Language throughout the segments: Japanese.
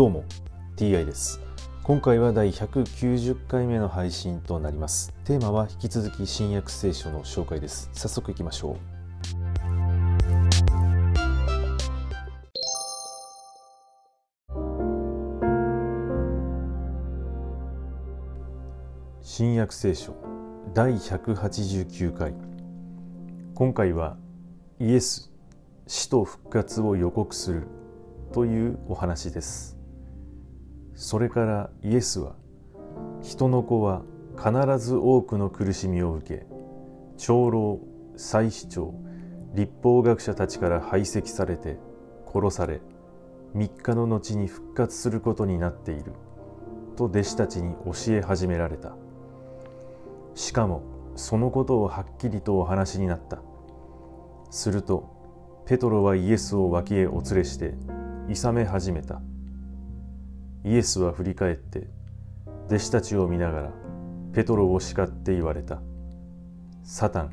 どうも TI です。今回は第190回目の配信となります。テーマは引き続き新約聖書の紹介です。早速いきましょう。新約聖書第189回。今回はイエス死と復活を予告するというお話です。それからイエスは人の子は必ず多くの苦しみを受け長老祭司長立法学者たちから排斥されて殺され3日の後に復活することになっていると弟子たちに教え始められた。しかもそのことをはっきりとお話になった。するとペトロはイエスを脇へお連れして諌め始めた。イエスは振り返って弟子たちを見ながらペトロを叱って言われた。サタン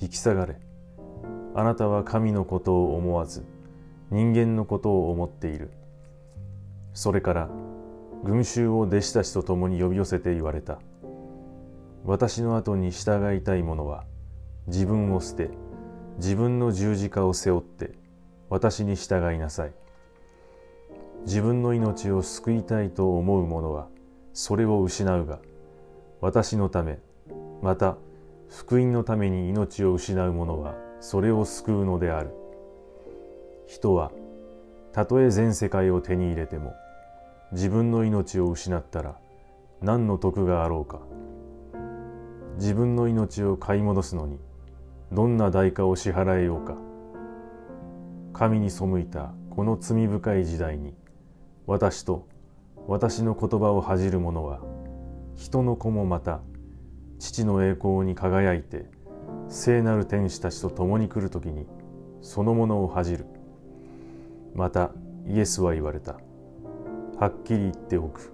引き下がれ。あなたは神のことを思わず人間のことを思っている。それから群衆を弟子たちと共に呼び寄せて言われた。私の後に従いたい者は自分を捨て自分の十字架を背負って私に従いなさい。自分の命を救いたいと思う者はそれを失うが私のためまた福音のために命を失う者はそれを救うのである。人はたとえ全世界を手に入れても自分の命を失ったら何の得があろうか。自分の命を買い戻すのにどんな代価を支払えようか。神に背いたこの罪深い時代に私と私の言葉を恥じる者は人の子もまた父の栄光に輝いて聖なる天使たちと共に来る時にそのものを恥じる。またイエスは言われた。はっきり言っておく。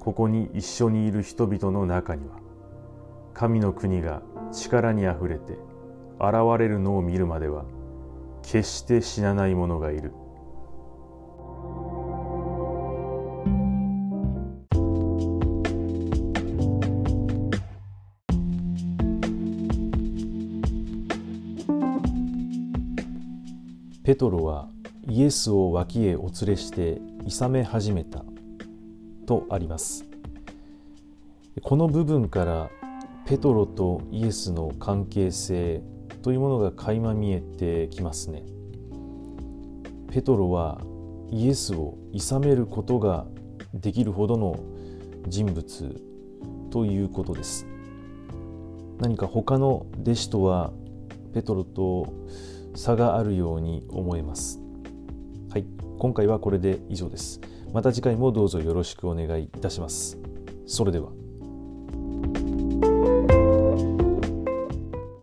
ここに一緒にいる人々の中には神の国が力にあふれて現れるのを見るまでは決して死なない者がいる。ペトロはイエスを脇へお連れして諌め始めたとあります。この部分からペトロとイエスの関係性というものが垣間見えてきますね。ペトロはイエスを諌めることができるほどの人物ということです。何か他の弟子とはペトロと差があるように思えます。はい。今回はこれで以上です。また次回もどうぞよろしくお願いいたします。それでは。